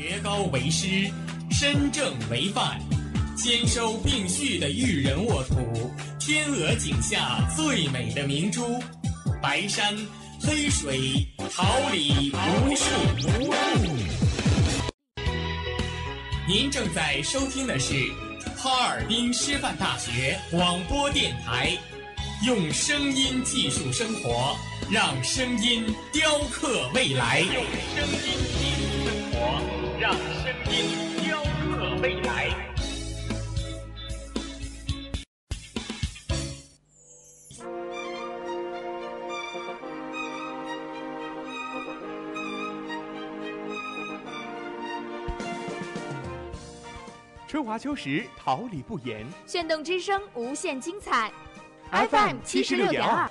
学高为师，身正为范，兼收并蓄的育人沃土，天鹅颈下最美的明珠，白山黑水，桃李无数。您正在收听的是哈尔滨师范大学广播电台，用声音技术生活，让声音雕刻未来。用声音，让声音雕刻未来。春华秋实，桃李不言。炫动之声，无限精彩。FM 七十六点二。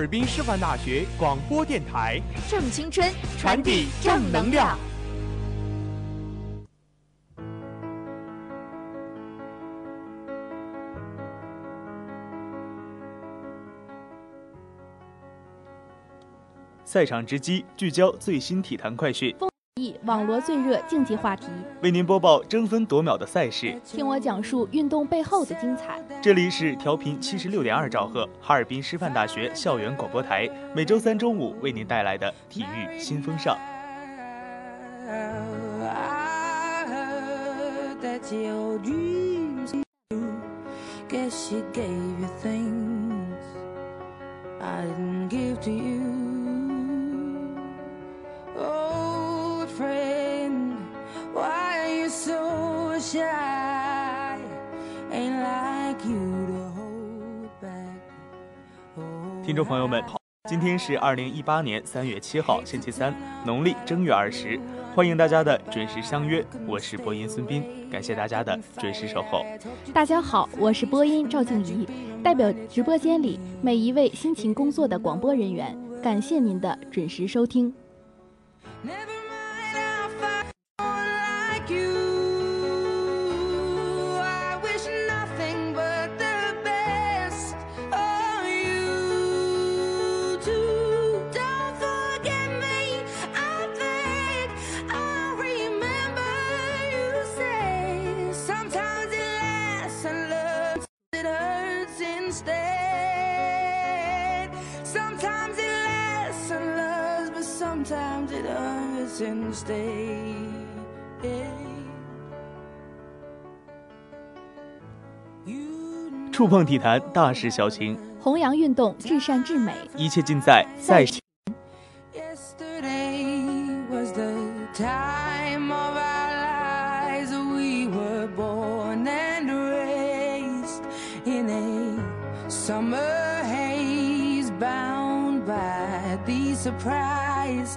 尔滨师范大学广播电台，正青春，传递正能量。赛场直击，聚焦最新体坛快讯，网罗最热竞技话题，为您播报争分夺秒的赛事。听我讲述运动背后的精彩。这里是调频七十六点二兆赫，哈尔滨师范大学校园广播台，每周三中午为您带来的体育新风尚。Shy? Ain't like you to hold back. Oh, 听众朋友们，今天是二零一八年三月七号，星期三，农历正月二十，欢迎大家的准时相约，我是播音孙斌，感谢大家的准时守候。大家好，我是播音赵静怡，代表直播间里每一位辛勤工作的广播人员，感谢您的准时收听。触碰体坛大事小情，弘扬运动至善至美，一切尽在赛事。Yesterday was the time of our lives. We were born and raised in a summer haze, bound by the surprise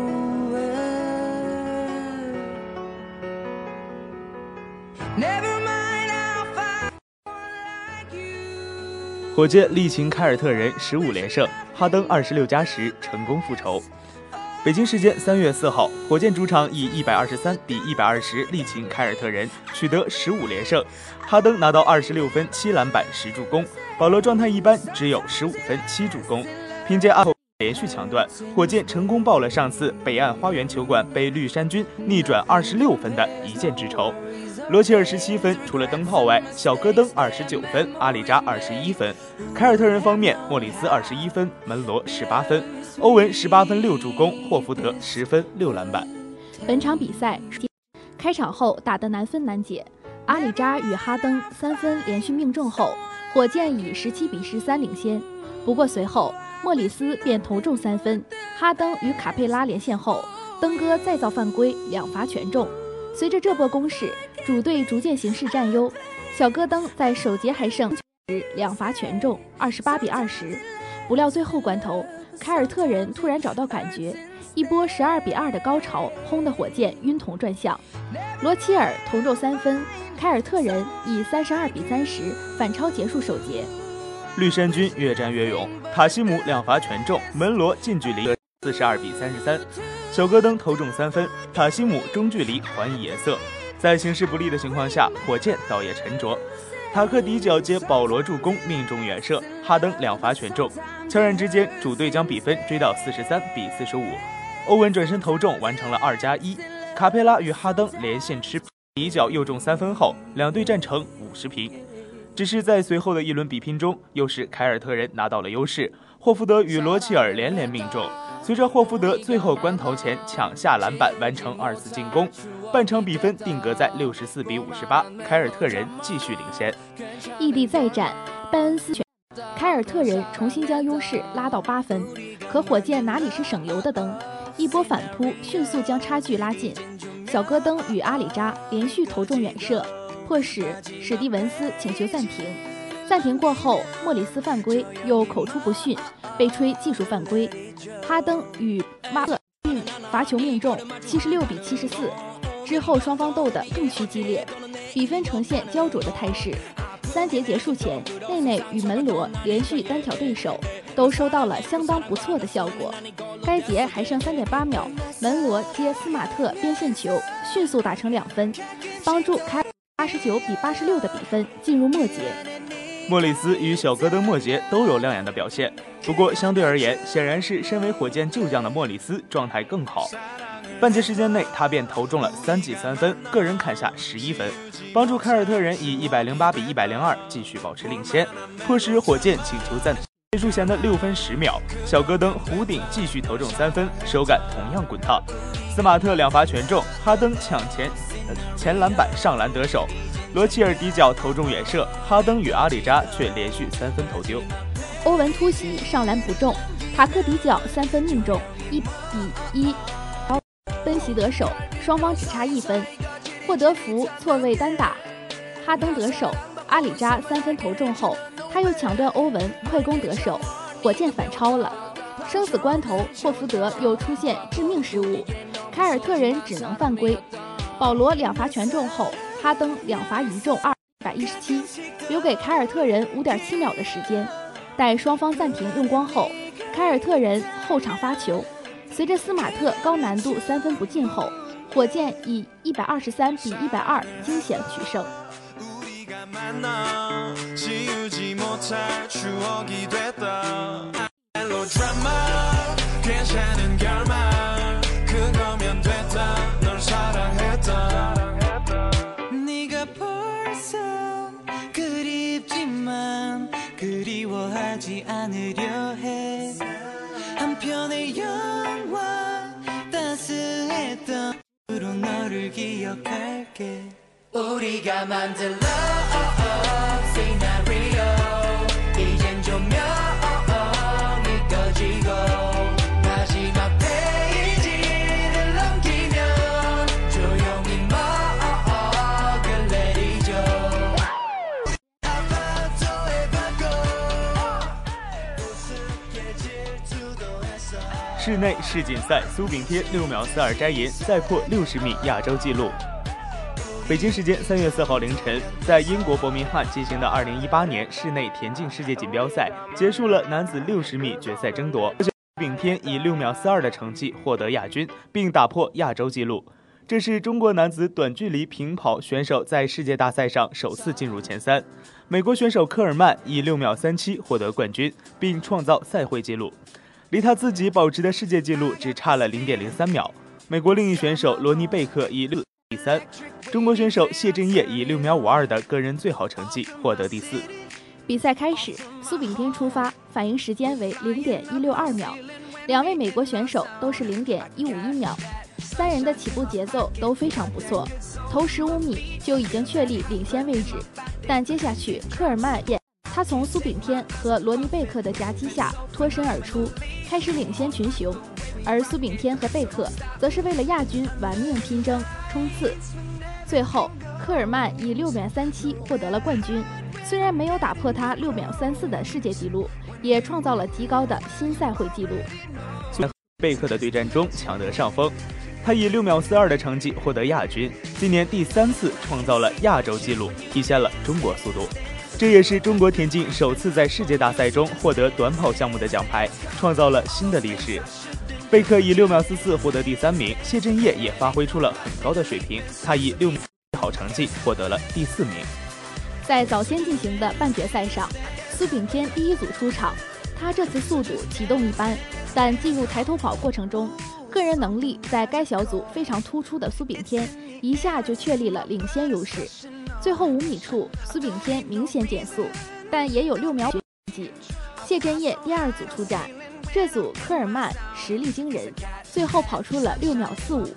火箭力擒凯尔特人十五连胜，哈登二十六加十成功复仇。北京时间三月四号，火箭主场以一百二十三比一百二十力擒凯尔特人，取得十五连胜。哈登拿到二十六分、七篮板、十助攻，保罗状态一般，只有十五分、七助攻。凭借阿后连续抢断，火箭成功报了上次北岸花园球馆被绿衫军逆转二十六分的一箭之仇。罗齐尔十七分，除了灯泡外，小戈登二十九分，阿里扎二十一分。凯尔特人方面，莫里斯二十一分，门罗十八分，欧文十八分六助攻，霍福德十分六篮板。本场比赛开场后打得难分难解，阿里扎与哈登三分连续命中后，火箭以十七比十三领先。不过随后莫里斯便投中三分，哈登与卡佩拉连线后，登哥再造犯规，两罚全中。随着这波攻势，主队逐渐形势占优。小戈登在首节还剩时两罚全中，二十八比二十。不料最后关头，凯尔特人突然找到感觉，一波十二比二的高潮轰得火箭晕头转向。罗齐尔投中三分，凯尔特人以三十二比三十反超结束首节。绿衫军越战越勇，塔西姆两罚全中，门罗近距离四十二比三十三。小戈登投中三分，塔西姆中距离还以颜色。在形势不利的情况下，火箭倒也沉着。塔克底角接保罗助攻，命中远射，哈登两罚全中。悄然之间，主队将比分追到四十三比四十五。欧文转身投中，完成了二加一。卡佩拉与哈登连线吃底角又中三分后，两队战成五十平。只是在随后的一轮比拼中，又是凯尔特人拿到了优势，霍福德与罗齐尔连连命中。随着霍福德最后关头前抢下篮板，完成二次进攻，半场比分定格在六十四比五十八，凯尔特人继续领先。异地再战，拜恩斯，凯尔特人重新将优势拉到八分。可火箭哪里是省油的灯，一波反扑迅速将差距拉近。小戈登与阿里扎连续投中远射，迫使史蒂文斯请求暂停。暂停过后，莫里斯犯规又口出不逊。被吹技术犯规，哈登与马特运罚球命中，七十六比七十四。之后双方斗得更趋激烈，比分呈现焦灼的态势。三节结束前，内内与门罗连续单挑对手，都收到了相当不错的效果。该节还剩三点八秒，门罗接斯马特边线球，迅速打成两分，帮助开八十九比八十六的比分进入末节。莫里斯与小戈登末节都有亮眼的表现，不过相对而言，显然是身为火箭旧将的莫里斯状态更好。半节时间内，他便投中了三记三分，个人砍下十一分，帮助凯尔特人以一百零八比一百零二继续保持领先，迫使火箭请求暂停。结束前的六分十秒，小戈登弧顶继续投中三分，手感同样滚烫。斯马特两罚全中，哈登抢前前篮板上篮得手。罗齐尔底角投中远射，哈登与阿里扎却连续三分投丢。欧文突袭上篮不中，塔克底角三分命中，一比一，奔袭得手，双方只差一分。霍德福错位单打，哈登得手，阿里扎三分投中后，他又抢断欧文快攻得手，火箭反超了。生死关头，霍福德又出现致命失误，凯尔特人只能犯规。保罗两罚全中后。哈登两罚一中，二百一十七，留给凯尔特人五点七秒的时间。待双方暂停用光后，凯尔特人后场发球，随着斯马特高难度三分不进后，火箭以一百二十三比一百二惊险取胜。 널 기억할게 우리가 만들어 oh, oh, scenario 室内世锦赛，苏炳添六秒四二摘银，再破六十米亚洲纪录。北京时间三月四号凌晨，在英国伯明翰进行的二零一八年室内田径世界锦标赛结束了男子六十米决赛争夺，苏炳添以六秒四二的成绩获得亚军，并打破亚洲纪录。这是中国男子短距离平跑选手在世界大赛上首次进入前三。美国选手科尔曼以六秒三七获得冠军，并创造赛会纪录。离他自己保持的世界纪录只差了零点零三秒。美国另一选手罗尼贝克以六第三，中国选手谢震业以六秒五二的个人最好成绩获得第四。比赛开始，苏炳添出发，反应时间为零点一六二秒，两位美国选手都是零点一五一秒，三人的起步节奏都非常不错。头十五米就已经确立领先位置，但接下去科尔曼也他从苏炳添和罗尼贝克的夹击下脱身而出，开始领先群雄，而苏炳添和贝克则是为了亚军玩命拼争冲刺，最后科尔曼以六秒三七获得了冠军，虽然没有打破他六秒三四的世界纪录，也创造了极高的新赛会纪录。在和贝克的对战中抢得上风。他以六秒四二的成绩获得亚军，今年第三次创造了亚洲纪录，体现了中国速度。这也是中国田径首次在世界大赛中获得短跑项目的奖牌，创造了新的历史。贝克以六秒四四获得第三名，谢震业也发挥出了很高的水平，他以六秒好成绩获得了第四名。在早先进行的半决赛上，苏炳添第一组出场，他这次速度启动一般，但进入抬头跑过程中。个人能力在该小组非常突出的苏炳添，一下就确立了领先优势。最后五米处，苏炳添明显减速，但也有六秒成绩。谢震业第二组出战，这组科尔曼实力惊人，最后跑出了六秒四五。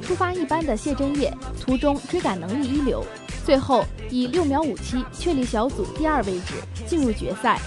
出发一般的谢震业，途中追赶能力一流，最后以六秒五七确立小组第二位置，进入决赛。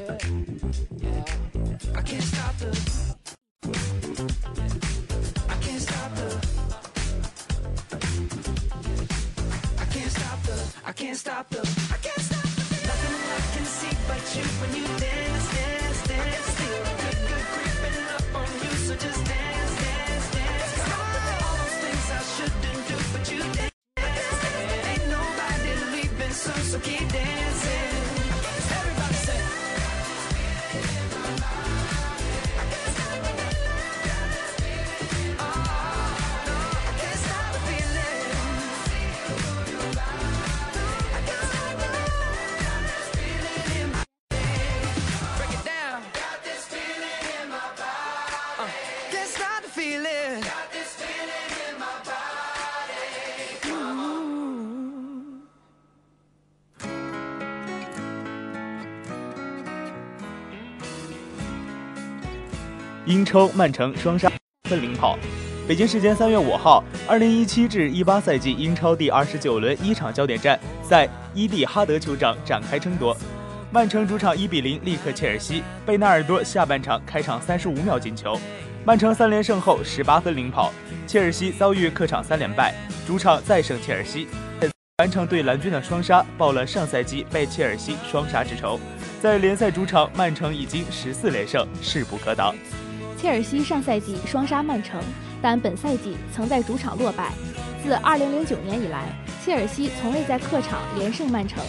yeah, yeah. I can't stop the 超曼城双杀分领跑。北京时间三月五号，二零一七至一八赛季英超第二十九轮一场焦点战在伊蒂哈德球场展开争夺。曼城主场一比零力克切尔西，贝纳尔多下半场开场三十五秒进球，曼城三连胜后十八分领跑。切尔西遭遇客场三连败，主场再胜切尔西，完成对蓝军的双杀，报了上赛季被切尔西双杀之仇。在联赛主场，曼城已经十四连胜，势不可挡。切尔西上赛季双杀曼城，但本赛季曾在主场落败。自2009年以来，切尔西从未在客场连胜曼城。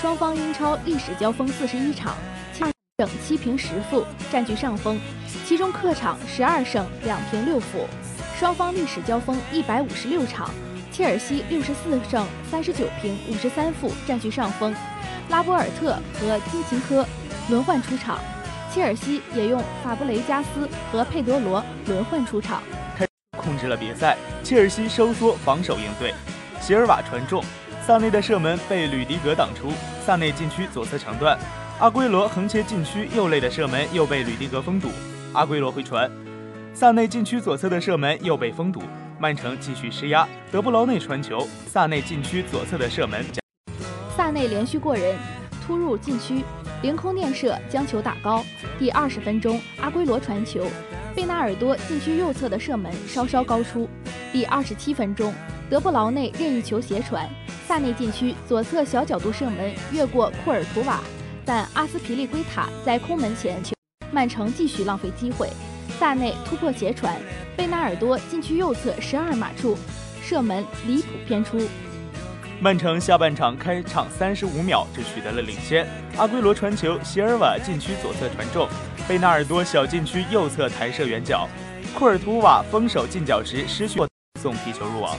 双方英超历史交锋41场，切尔胜七平十负，占据上风。其中客场12胜两平六负。双方历史交锋156场，切尔西64胜39平53负，占据上风。拉波尔特和金琴科轮换出场。切尔西也用法布雷加斯和佩德罗轮换出场，控制了比赛。切尔西收缩防守应对，席尔瓦传中，萨内的射门被吕迪格挡出，萨内禁区左侧抢断，阿圭罗横切禁区右肋的射门又被吕迪格封堵，阿圭罗回传，萨内禁区左侧的射门又被封堵，曼城继续施压，德布劳内传球，萨内禁区左侧的射门，萨内连续过人，突入禁区。凌空垫射将球打高。第二十分钟，阿圭罗传球，贝纳尔多禁区右侧的射门稍稍高出。第二十七分钟，德布劳内任意球斜传，萨内禁区左侧小角度射门越过库尔图瓦，但阿斯皮利圭塔在空门前球，曼城继续浪费机会。萨内突破斜传，贝纳尔多禁区右侧十二码处射门离谱偏出。曼城下半场开场三十五秒就取得了领先，阿圭罗传球，席尔瓦禁区左侧传中，贝纳尔多小禁区右侧弹射远角，库尔图瓦封守近角时失去送皮球入网。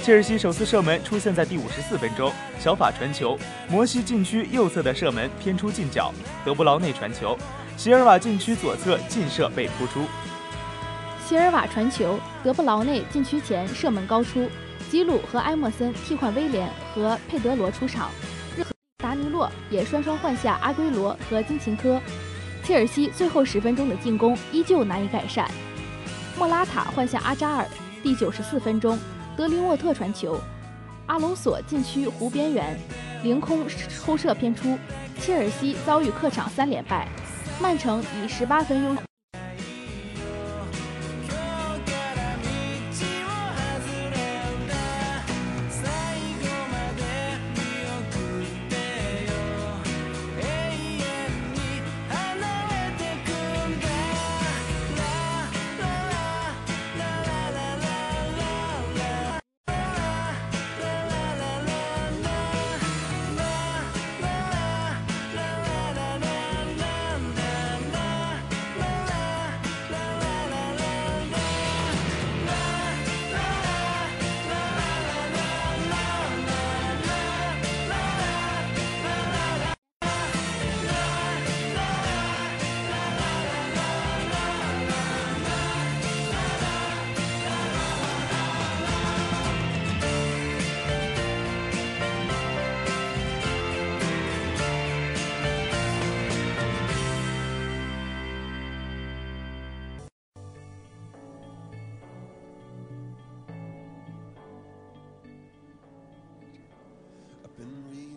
切尔西首次射门出现在第五十四分钟，小法传球，摩西禁区右侧的射门偏出近角，德布劳内传球。席尔瓦禁区左侧近射被扑出，席尔瓦传球，德布劳内禁区前射门高出，吉鲁和埃莫森替换威廉和佩德罗出场，达尼洛也双双换下阿圭罗和金琴科。切尔西最后十分钟的进攻依旧难以改善，莫拉塔换下阿扎尔，第九十四分钟，德林沃特传球，阿隆索禁区弧边缘凌空抽射偏出，切尔西遭遇客场三连败。曼城以十八分优。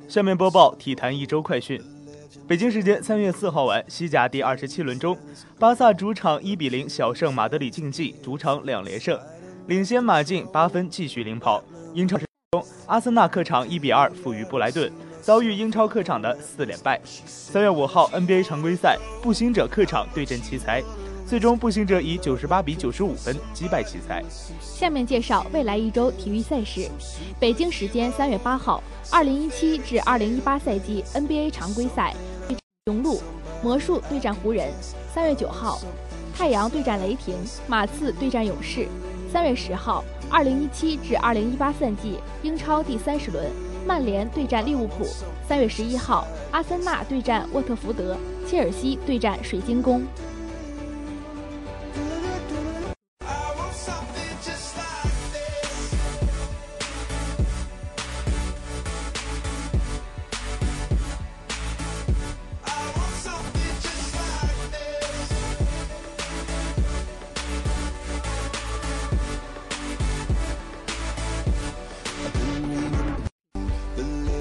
下面播报体坛一周快讯。北京时间三月四号晚，西甲第二十七轮中，巴萨主场一比零小胜马德里竞技，主场两连胜，领先马竞八分，继续领跑。英超中，阿森纳客场一比二负于布莱顿，遭遇英超客场的四连败。三月五号 NBA 常规赛，步行者客场对阵奇才。最终，步行者以九十八比九十五分击败奇才。下面介绍未来一周体育赛事：北京时间三月八号，二零一七至二零一八赛季 NBA 常规赛，雄鹿魔术对战湖人；三月九号，太阳对战雷霆，马刺对战勇士；三月十号，二零一七至二零一八赛季英超第三十轮，曼联对战利物浦；三月十一号，阿森纳对战沃特福德，切尔西对战水晶宫。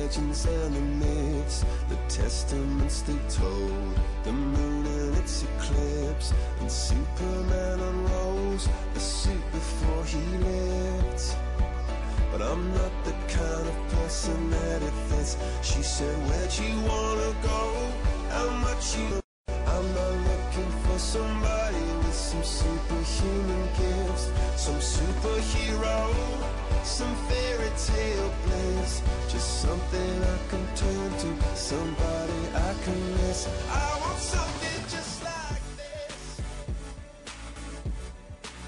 legends and the myths, the testaments they told, the moon and its eclipse, and Superman unrolls the suit before he lived. But I'm not the kind of person that it fits. She said, Where'd you wanna go? How much you? I'm not looking for somebody with some superhuman gifts, some superhero.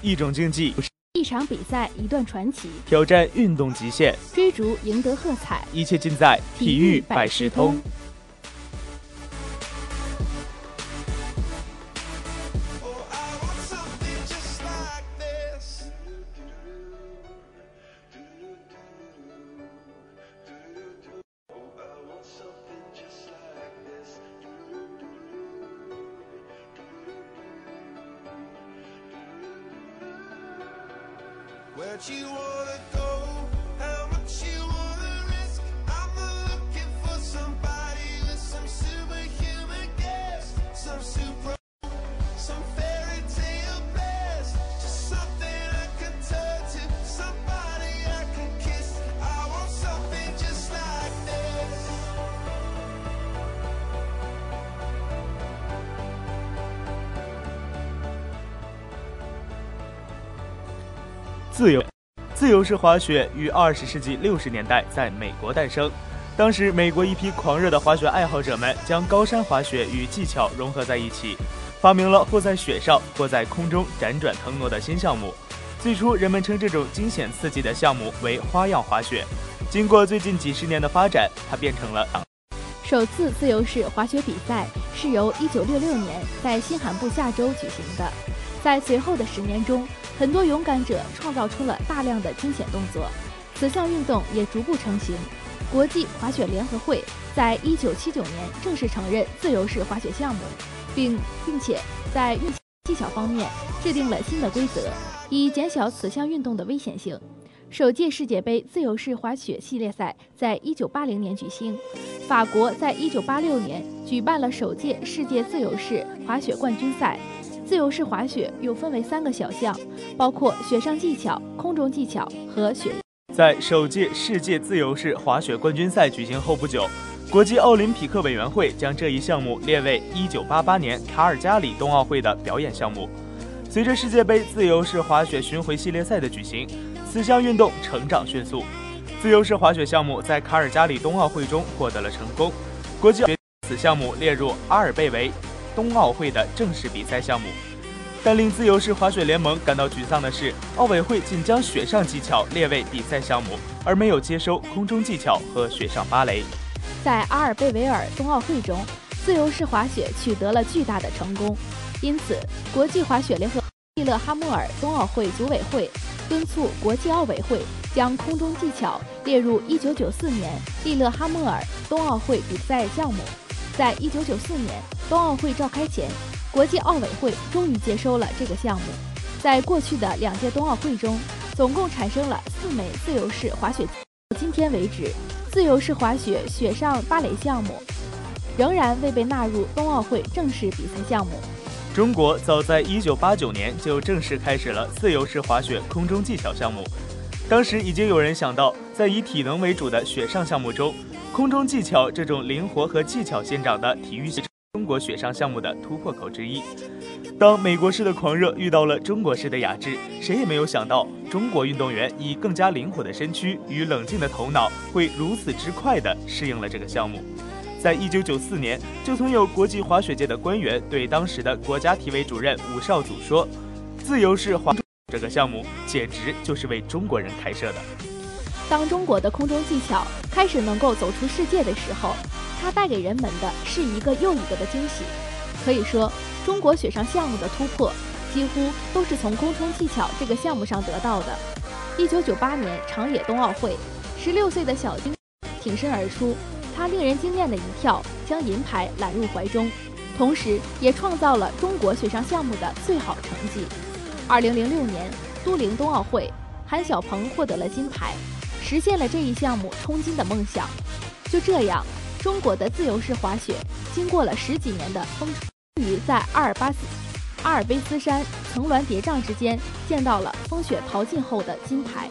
一种竞技，一场比赛，一段传奇，挑战运动极限，追逐赢得喝彩，一切尽在体育百事通。自由自由式滑雪于二十世纪六十年代在美国诞生。当时，美国一批狂热的滑雪爱好者们将高山滑雪与技巧融合在一起，发明了或在雪上或在空中辗转腾挪的新项目。最初，人们称这种惊险刺激的项目为花样滑雪。经过最近几十年的发展，它变成了首次自由式滑雪比赛是由1966年在新罕布夏州举行的。在随后的十年中，很多勇敢者创造出了大量的惊险动作，此项运动也逐步成型。国际滑雪联合会在一九七九年正式承认自由式滑雪项目，并并且在运技巧方面制定了新的规则，以减小此项运动的危险性。首届世界杯自由式滑雪系列赛在一九八零年举行，法国在一九八六年举办了首届世界自由式滑雪冠军赛。自由式滑雪又分为三个小项，包括雪上技巧、空中技巧和雪。在首届世界自由式滑雪冠军赛举行后不久，国际奥林匹克委员会将这一项目列为1988年卡尔加里冬奥会的表演项目。随着世界杯自由式滑雪巡回系列赛的举行，此项运动成长迅速。自由式滑雪项目在卡尔加里冬奥会中获得了成功，国际此项目列入阿尔贝维冬奥会的正式比赛项目。但令自由式滑雪联盟感到沮丧的是，奥委会仅将雪上技巧列为比赛项目，而没有接收空中技巧和雪上芭蕾。在阿尔贝维尔冬奥会中，自由式滑雪取得了巨大的成功，因此国际滑雪联合利勒哈默尔冬奥会组委会敦促国际奥委会将空中技巧列入1994年利勒哈默尔冬奥会比赛项目。在一九九四年冬奥会召开前。国际奥委会终于接收了这个项目。在过去的两届冬奥会中，总共产生了四枚自由式滑雪。今天为止，自由式滑雪雪上芭蕾项目仍然未被纳入冬奥会正式比赛项目。中国早在一九八九年就正式开始了自由式滑雪空中技巧项目。当时已经有人想到，在以体能为主的雪上项目中，空中技巧这种灵活和技巧先长的体育项。中国雪上项目的突破口之一。当美国式的狂热遇到了中国式的雅致，谁也没有想到中国运动员以更加灵活的身躯与冷静的头脑，会如此之快地适应了这个项目。在一九九四年，就曾有国际滑雪界的官员对当时的国家体委主任武少祖说：“自由式滑这个项目简直就是为中国人开设的。”当中国的空中技巧开始能够走出世界的时候。它带给人们的是一个又一个的惊喜。可以说，中国雪上项目的突破几乎都是从空中技巧这个项目上得到的。一九九八年长野冬奥会，十六岁的小丁挺身而出，他令人惊艳的一跳将银牌揽入怀中，同时也创造了中国雪上项目的最好成绩。二零零六年都灵冬奥会，韩晓鹏获得了金牌，实现了这一项目冲金的梦想。就这样。中国的自由式滑雪经过了十几年的风，终于在阿尔巴斯、阿尔卑斯山层峦叠嶂之间见到了风雪淘尽后的金牌。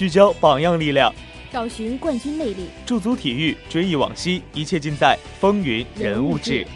聚焦榜样力量，找寻冠军魅力，驻足体育，追忆往昔，一切尽在风云人物志。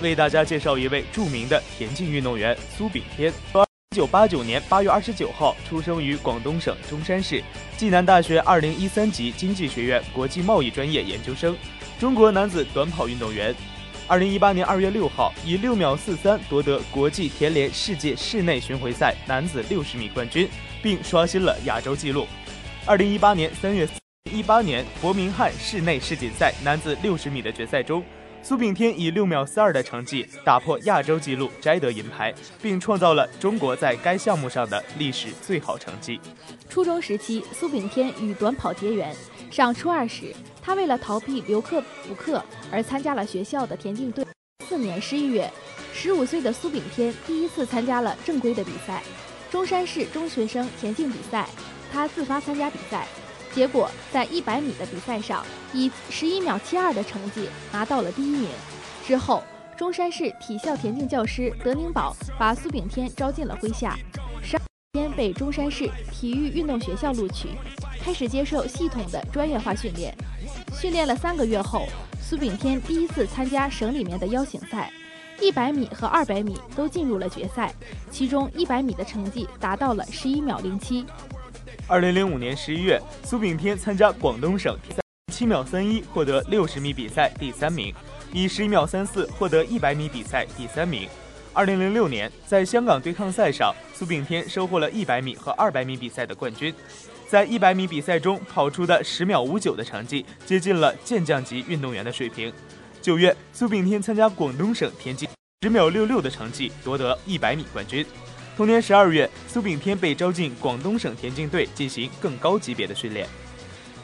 为大家介绍一位著名的田径运动员苏炳添。一九八九年八月二十九号出生于广东省中山市，暨南大学二零一三级经济学院国际贸易专业研究生，中国男子短跑运动员。二零一八年二月六号以六秒四三夺得国际田联世界室内巡回赛男子六十米冠军，并刷新了亚洲纪录。二零一八年三月一八年伯明翰室内世锦赛男子六十米的决赛中。苏炳添以六秒四二的成绩打破亚洲纪录，摘得银牌，并创造了中国在该项目上的历史最好成绩。初中时期，苏炳添与短跑结缘。上初二时，他为了逃避留课补课而参加了学校的田径队。四年十一月，十五岁的苏炳添第一次参加了正规的比赛——中山市中学生田径比赛。他自发参加比赛。结果在一百米的比赛上，以十一秒七二的成绩拿到了第一名。之后，中山市体校田径教师德宁宝把苏炳添招进了麾下。十二天被中山市体育运动学校录取，开始接受系统的专业化训练。训练了三个月后，苏炳添第一次参加省里面的邀请赛，一百米和二百米都进入了决赛，其中一百米的成绩达到了十一秒零七。二零零五年十一月，苏炳添参加广东省赛，七秒三一获得六十米比赛第三名，以十一秒三四获得一百米比赛第三名。二零零六年，在香港对抗赛上，苏炳添收获了一百米和二百米比赛的冠军。在一百米比赛中跑出的十秒五九的成绩，接近了健将级运动员的水平。九月，苏炳添参加广东省田径，十秒六六的成绩夺得一百米冠军。同年十二月，苏炳添被招进广东省田径队进行更高级别的训练。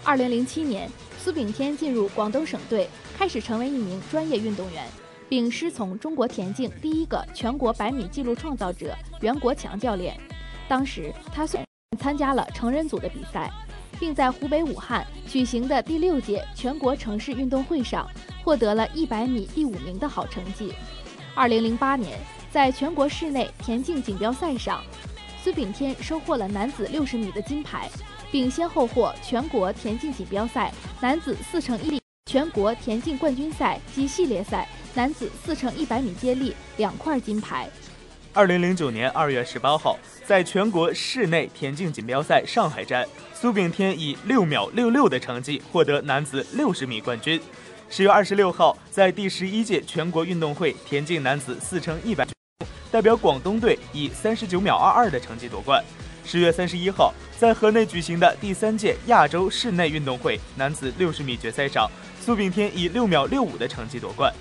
二零零七年，苏炳添进入广东省队，开始成为一名专业运动员，并师从中国田径第一个全国百米纪录创造者袁国强教练。当时他虽参加了成人组的比赛，并在湖北武汉举行的第六届全国城市运动会上获得了一百米第五名的好成绩。二零零八年。在全国室内田径锦标赛上，苏炳添收获了男子六十米的金牌，并先后获全国田径锦标赛男子四乘一、全国田径冠军赛及系列赛男子四乘一百米接力两块金牌。二零零九年二月十八号，在全国室内田径锦标赛上海站，苏炳添以六秒六六的成绩获得男子六十米冠军。十月二十六号，在第十一届全国运动会田径男子四乘一百。代表广东队以三十九秒二二的成绩夺冠。十月三十一号，在河内举行的第三届亚洲室内运动会男子六十米决赛上，苏炳添以六秒六五的成绩夺冠。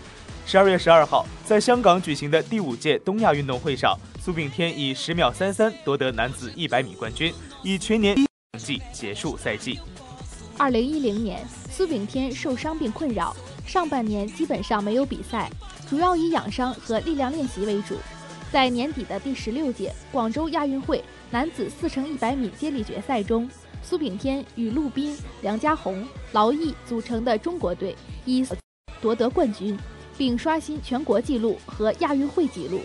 十二月十二号，在香港举行的第五届东亚运动会上，苏炳添以十秒三三夺得男子一百米冠军，以全年成绩结束赛季。二零一零年，苏炳添受伤病困扰，上半年基本上没有比赛，主要以养伤和力量练习为主。在年底的第十六届广州亚运会男子四乘一百米接力决赛中，苏炳添与陆斌、梁家宏、劳毅组成的中国队以夺得冠军，并刷新全国纪录和亚运会纪录。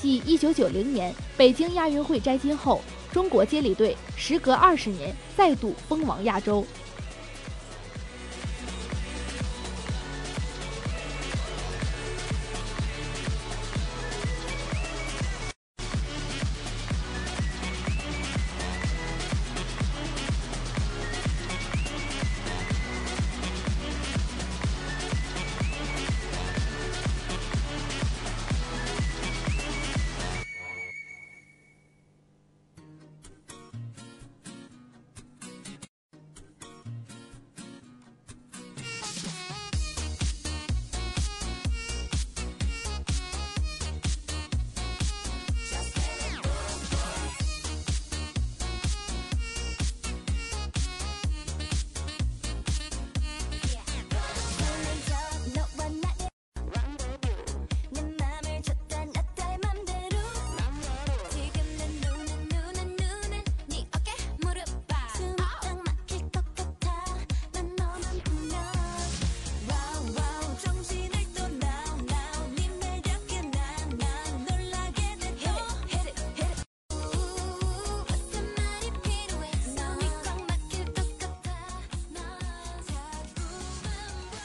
继一九九零年北京亚运会摘金后，中国接力队时隔二十年再度封王亚洲。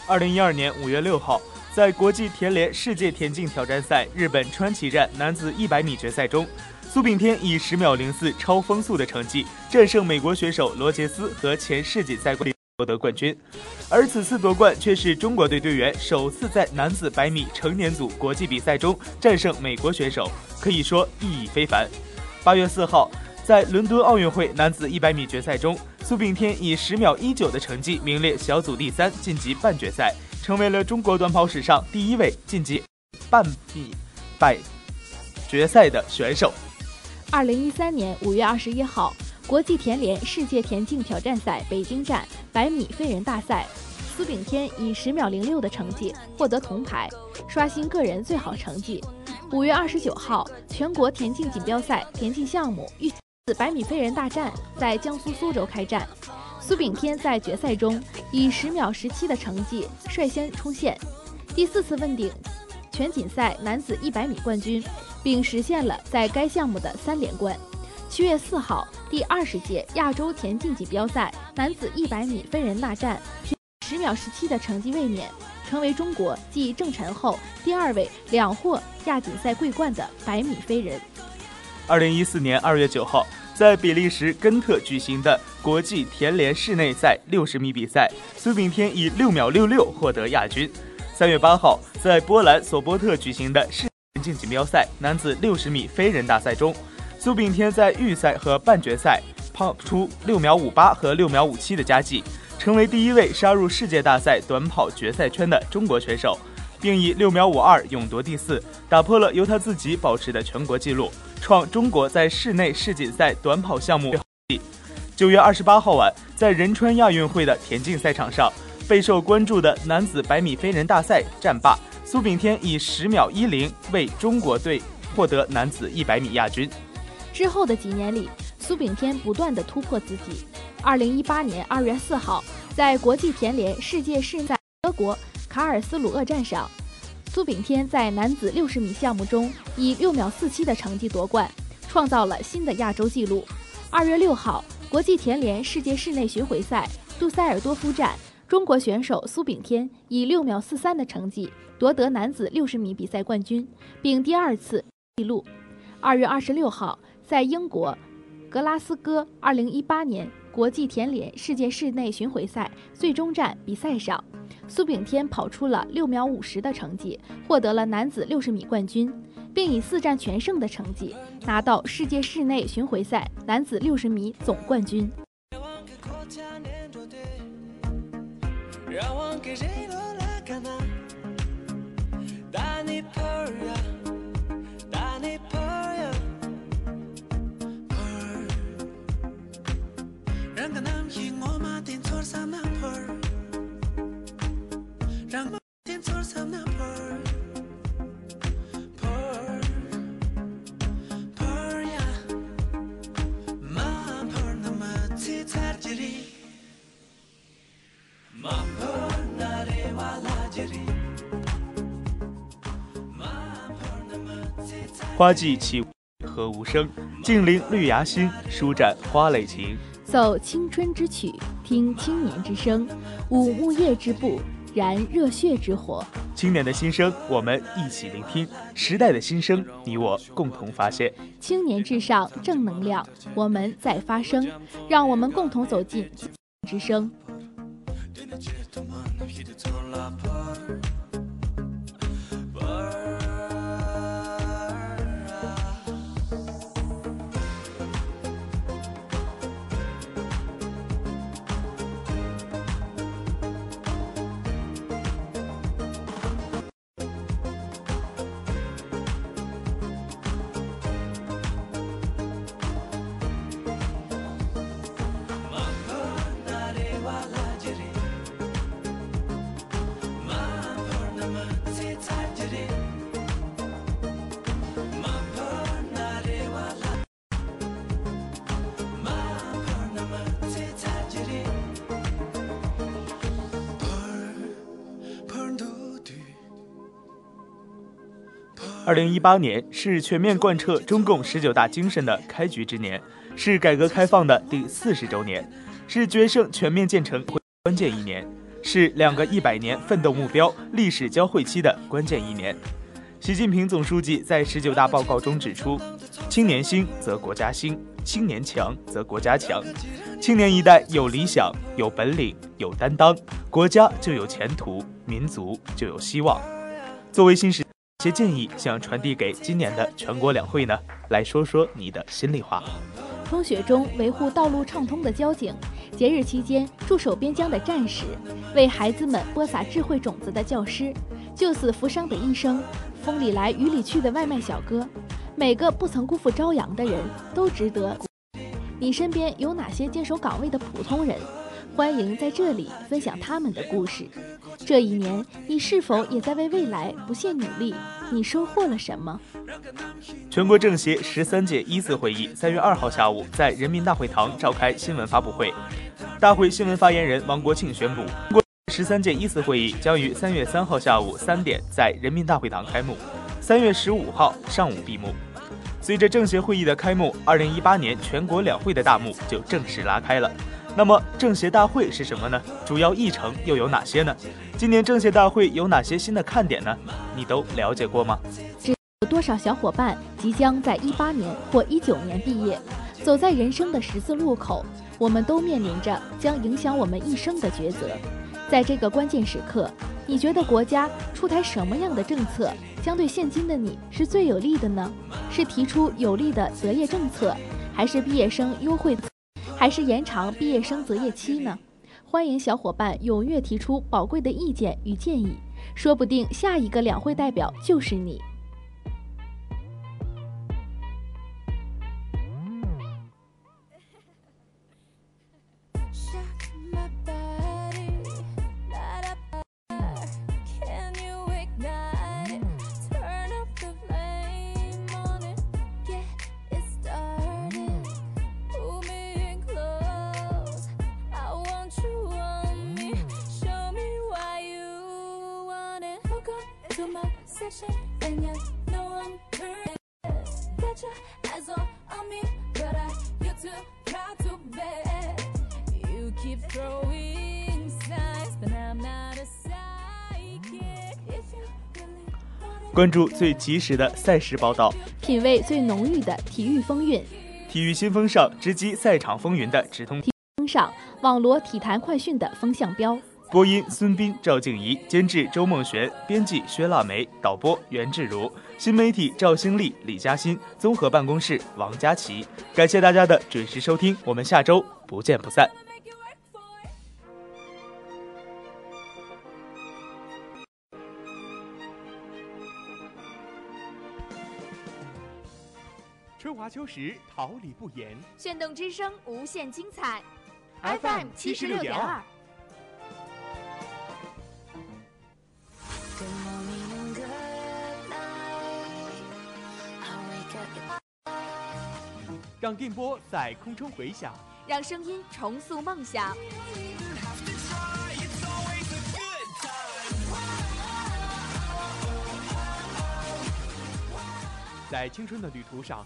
二零一二年五月六号，在国际田联世界田径挑战赛日本川崎站男子100米决赛中，苏炳添以十秒零四超风速的成绩战胜美国选手罗杰斯和前世锦赛冠军夺得冠军。而此次夺冠却是中国队队员首次在男子百米成年组国际比赛中战胜美国选手，可以说意义非凡。八月四号，在伦敦奥运会男子100米决赛中，苏炳添以十秒一九的成绩名列小组第三，晋级半决赛，成为了中国短跑史上第一位晋级半米百决赛的选手。二零一三年五月二十一号，国际田联世界田径挑战赛北京站百米飞人大赛，苏炳添以十秒零六的成绩获得铜牌，刷新个人最好成绩。五月二十九号，全国田径锦标赛田径项目预百米飞人大战在江苏苏州开战，苏炳添在决赛中以十秒十七的成绩率先冲线，第四次问鼎全锦赛男子一百米冠军，并实现了在该项目的三连冠。七月四号，第二十届亚洲田径锦标赛男子一百米飞人大战，凭十秒十七的成绩卫冕，成为中国继郑晨后第二位两获亚锦赛桂冠的百米飞人。二零一四年二月九号。在比利时根特举行的国际田联室内赛六十米比赛，苏炳添以六秒六六获得亚军。三月八号，在波兰索波特举行的世田径锦标赛男子六十米飞人大赛中，苏炳添在预赛和半决赛跑出六秒五八和六秒五七的佳绩，成为第一位杀入世界大赛短跑决赛圈的中国选手，并以六秒五二勇夺第四，打破了由他自己保持的全国纪录。创中国在室内世锦赛短跑项目九月二十八号晚，在仁川亚运会的田径赛场上，备受关注的男子百米飞人大赛战罢，苏炳添以十秒一零为中国队获得男子一百米亚军。之后的几年里，苏炳添不断的突破自己。二零一八年二月四号，在国际田联世界室内德国卡尔斯鲁厄站上。苏炳添在男子六十米项目中以六秒四七的成绩夺冠，创造了新的亚洲纪录。二月六号，国际田联世界室内巡回赛杜塞尔多夫站，中国选手苏炳添以六秒四三的成绩夺得男子六十米比赛冠军，并第二次纪录。二月二十六号，在英国格拉斯哥二零一八年国际田联世界室内巡回赛最终站比赛上。苏炳添跑出了六秒五十的成绩，获得了男子六十米冠军，并以四战全胜的成绩拿到世界室内巡回赛男子六十米总冠军。花季起，和无声？静聆绿芽心，舒展花蕾情。奏青春之曲，听青年之声，舞木叶之步，燃热血之火。青年的心声，我们一起聆听；时代的心声，你我共同发现。青年至上，正能量，我们在发声，让我们共同走进之声。二零一八年是全面贯彻中共十九大精神的开局之年，是改革开放的第四十周年，是决胜全面建成关键一年。是两个一百年奋斗目标、历史交汇期的关键一年。习近平总书记在十九大报告中指出：“青年兴则国家兴，青年强则国家强。青年一代有理想、有本领、有担当，国家就有前途，民族就有希望。”作为新时，些建议想传递给今年的全国两会呢？来说说你的心里话。风雪中维护道路畅通的交警，节日期间驻守边疆的战士，为孩子们播撒智慧种子的教师，救死扶伤的医生。风里来雨里去的外卖小哥，每个不曾辜负朝阳的人都值得。你身边有哪些坚守岗位的普通人？欢迎在这里分享他们的故事。这一年，你是否也在为未来不懈努力？你收获了什么？全国政协十三届一次会议三月二号下午在人民大会堂召开新闻发布会，大会新闻发言人王国庆宣布。十三届一次会议将于三月三号下午三点在人民大会堂开幕，三月十五号上午闭幕。随着政协会议的开幕，二零一八年全国两会的大幕就正式拉开了。那么，政协大会是什么呢？主要议程又有哪些呢？今年政协大会有哪些新的看点呢？你都了解过吗？有多少小伙伴即将在一八年或一九年毕业？走在人生的十字路口，我们都面临着将影响我们一生的抉择。在这个关键时刻，你觉得国家出台什么样的政策将对现今的你是最有利的呢？是提出有利的择业政策，还是毕业生优惠，还是延长毕业生择业期呢？欢迎小伙伴踊跃提出宝贵的意见与建议，说不定下一个两会代表就是你。关注最及时的赛事报道，品味最浓郁的体育风韵。体育新风尚，直击赛场风云的直通。风尚，网罗体坛快讯的风向标。播音：孙斌、赵静怡，监制：周梦璇，编辑：薛腊梅，导播：袁志如，新媒体：赵兴丽、李嘉欣，综合办公室：王佳琪。感谢大家的准时收听，我们下周不见不散。秋实，桃李不言。炫动之声，无限精彩。FM 七十六点二。让电波在空中回响，让声音重塑梦想。在青春的旅途上，